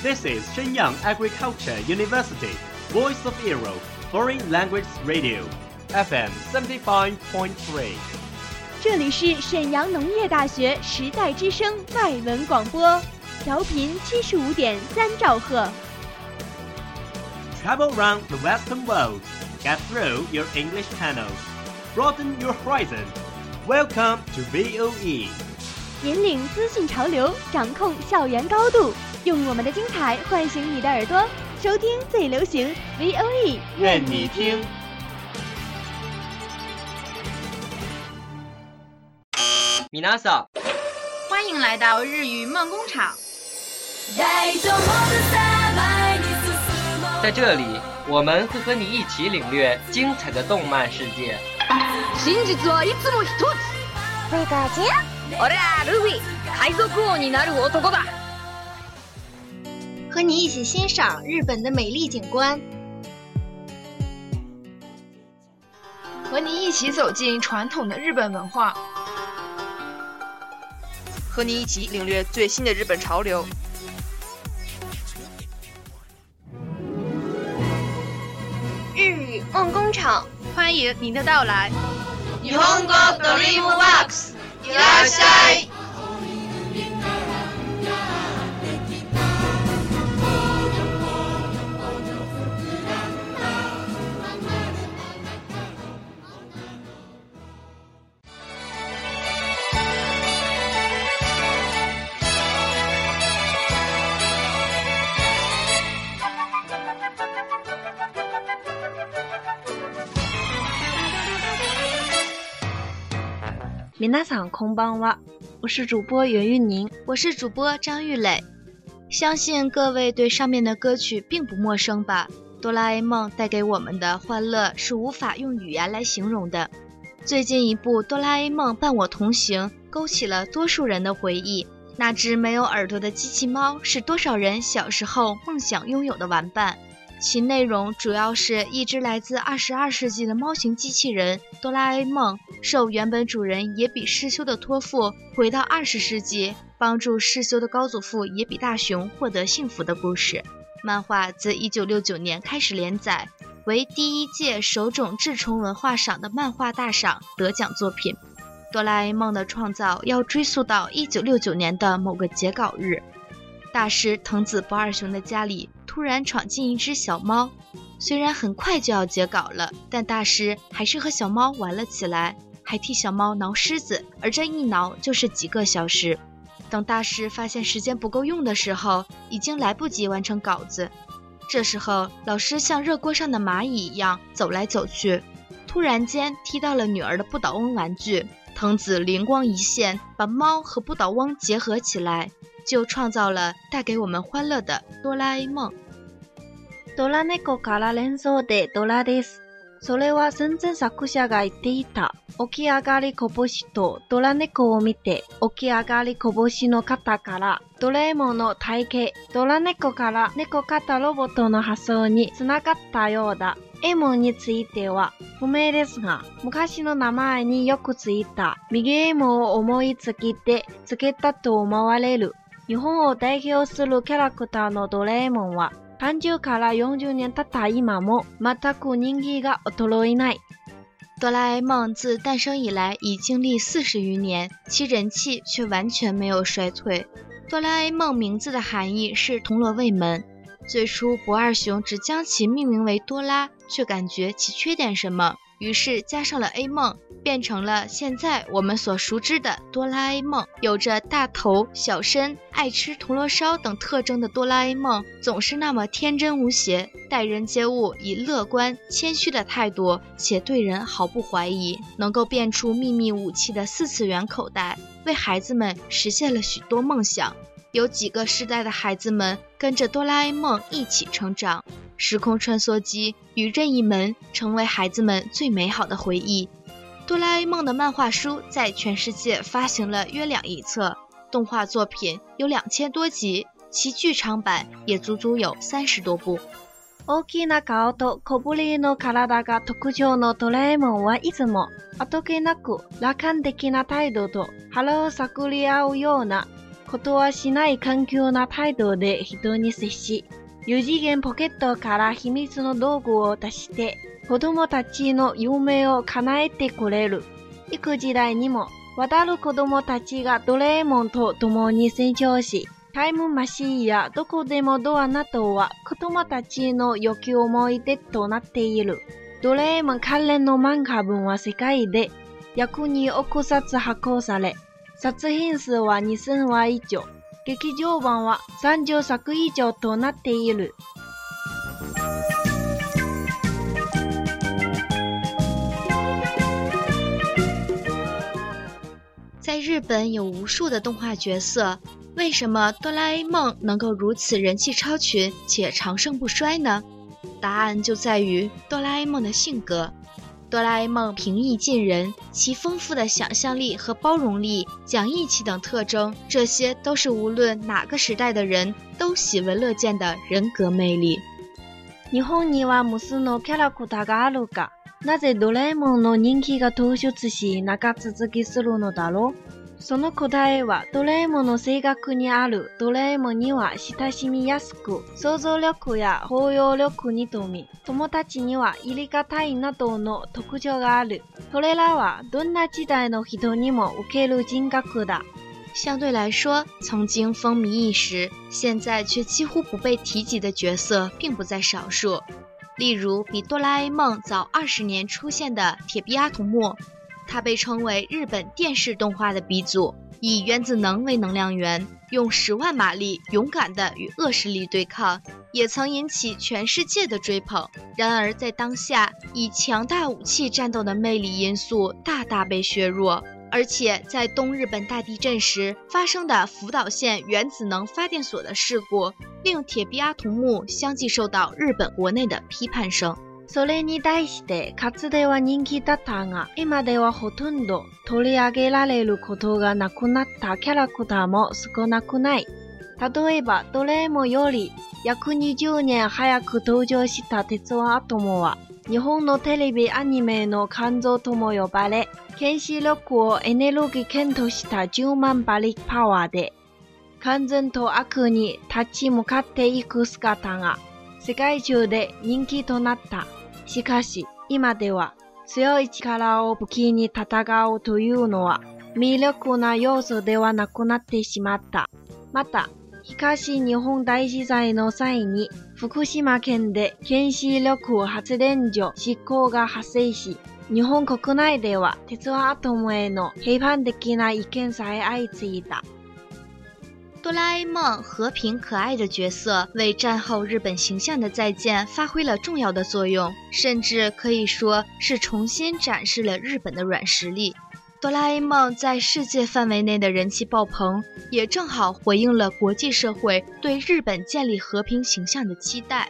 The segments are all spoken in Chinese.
This is Shenyang Agriculture University, Voice of Europe Foreign Language Radio, FM 75.3. 这里是沈阳农业大学时代之声外文广播，调频七十五点三兆赫。Travel around the Western world, get through your English channels, broaden your horizon. Welcome to VOE. 引领资讯潮流，掌控校园高度。用我们的精彩唤醒你的耳朵，收听最流行 V O E，愿你听。米娜莎，欢迎来到日语梦工厂。在这里，我们会和你一起领略精彩的动漫世界。いつもつ。海王になる男だ。和你一起欣赏日本的美丽景观，和你一起走进传统的日本文化，和你一起领略最新的日本潮流。日语梦工厂，欢迎您的到来。日语梦工厂，欢迎您的到来。那场空棒哇，我是主播袁玉宁，我是主播张玉磊。相信各位对上面的歌曲并不陌生吧？哆啦 A 梦带给我们的欢乐是无法用语言来形容的。最近一部哆啦 A 梦伴我同行勾起了多数人的回忆，那只没有耳朵的机器猫是多少人小时候梦想拥有的玩伴。其内容主要是一只来自二十二世纪的猫型机器人哆啦 A 梦，受原本主人野比世修的托付，回到二十世纪帮助世修的高祖父野比大雄获得幸福的故事。漫画自一九六九年开始连载，为第一届手冢治虫文化赏的漫画大赏得奖作品。哆啦 A 梦的创造要追溯到一九六九年的某个截稿日，大师藤子不二雄的家里。突然闯进一只小猫，虽然很快就要截稿了，但大师还是和小猫玩了起来，还替小猫挠狮子，而这一挠就是几个小时。等大师发现时间不够用的时候，已经来不及完成稿子。这时候，老师像热锅上的蚂蚁一样走来走去，突然间踢到了女儿的不倒翁玩具。藤子灵光一现，把猫和不倒翁结合起来，就创造了带给我们欢乐的哆啦 A 梦。ドラ猫から連想でドラです。それは全然作者が言っていた、起き上がりこぼしとドラ猫を見て、起き上がりこぼしの方から、ドラえもんの体型、ドラ猫から猫型ロボットの発想につながったようだ。エモンについては不明ですが、昔の名前によくついた右エモンを思いつきでつけたと思われる。日本を代表するキャラクターのドラえもんは盘球卡拉永久年他大伊马梦马特古人气的奥特罗维奈。哆啦 A 梦自诞生以来已经历四十余年，其人气却完全没有衰退。哆啦 A 梦名字的含义是“铜锣卫门”。最初，不二雄只将其命名为哆啦，却感觉其缺点什么，于是加上了 A 梦。变成了现在我们所熟知的哆啦 A 梦，有着大头小身、爱吃铜锣烧等特征的哆啦 A 梦，总是那么天真无邪，待人接物以乐观谦虚的态度，且对人毫不怀疑，能够变出秘密武器的四次元口袋，为孩子们实现了许多梦想。有几个时代的孩子们跟着哆啦 A 梦一起成长，时空穿梭机与任意门成为孩子们最美好的回忆。哆啦 A 梦的漫画书在全世界发行了约两亿册，动画作品有两千多集，其剧场版也足足有三十多部。大きな顔とこぶれの体が特徴のドラえもんはいつもあっけなく楽観的な態度と腹を下伏らうような断りしない関係な態度で人に接し、指間ポケットから秘密の道具を出して。子供たちの夢を叶えてくれる。いく時代にも、渡る子供たちがドラえもんと共に成長し、タイムマシーンやどこでもドアなどは子供たちの良き思い出となっている。ドラえもん関連の漫画文は世界で約に億冊発行され、作品数は2000話以上、劇場版は30作以上となっている。日本有无数的动画角色，为什么哆啦 A 梦能够如此人气超群且长盛不衰呢？答案就在于哆啦 A 梦的性格。哆啦 A 梦平易近人，其丰富的想象力和包容力、讲义气等特征，这些都是无论哪个时代的人都喜闻乐见的人格魅力。なぜドラえもんの人気が突出し長続きするのだろうその答えはドラえもんの性格にあるドラえもんには親しみやすく想像力や包容力に富み友達には入りがたいなどの特徴があるそれらはどんな時代の人にも受ける人格だ相对来说，曾经风靡一时，现在却几乎不被提及的角色并不在少数。例如，比哆啦 A 梦早二十年出现的铁臂阿童木，它被称为日本电视动画的鼻祖，以原子能为能量源，用十万马力勇敢地与恶势力对抗，也曾引起全世界的追捧。然而，在当下，以强大武器战斗的魅力因素大大被削弱，而且在东日本大地震时发生的福岛县原子能发电所的事故。令铁臂阿童木相继受到日本国内的批判声。それに対して、かつては人気だったが、今ではほとんど取り上げられることがなくなったキャラクターも少なくない。例えば、ドレーモより約20年早く登場した鉄腕アトムは、日本のテレビアニメの肝臓とも呼ばれ、原子力をエネルギー検討した10万馬力パワーで完全と悪に立ち向かっていく姿が世界中で人気となった。しかし、今では強い力を武器に戦うというのは魅力な要素ではなくなってしまった。また、東日本大震災の際に福島県で原子力発電所執行が発生し、日本国内では鉄腕アトムへの批判的な意見さえ相次いだ。哆啦 A 梦和平可爱的角色，为战后日本形象的再建发挥了重要的作用，甚至可以说是重新展示了日本的软实力。哆啦 A 梦在世界范围内的人气爆棚，也正好回应了国际社会对日本建立和平形象的期待。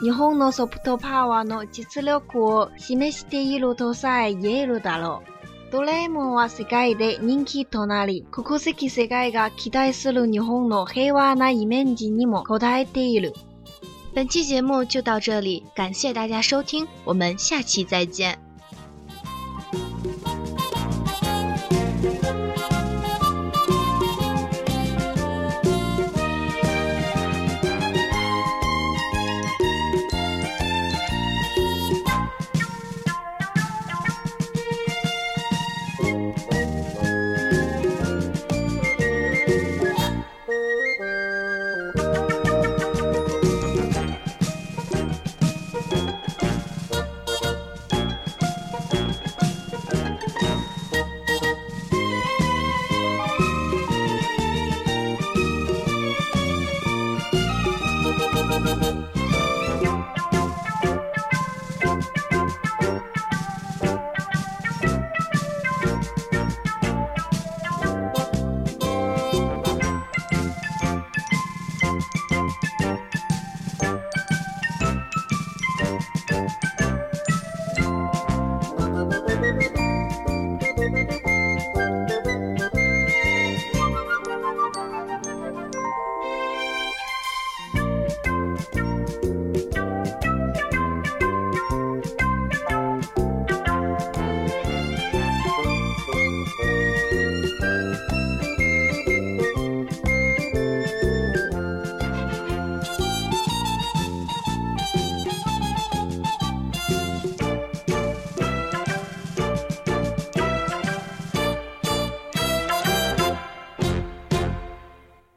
日本のソフトパワーの実力を示しているとさえ言えるだろう。ドラえもんは世界で人気となり、国籍世界が期待する日本の平和なイメージにも応えている。本期节目就到这里，感谢大家收听，我们下期再见。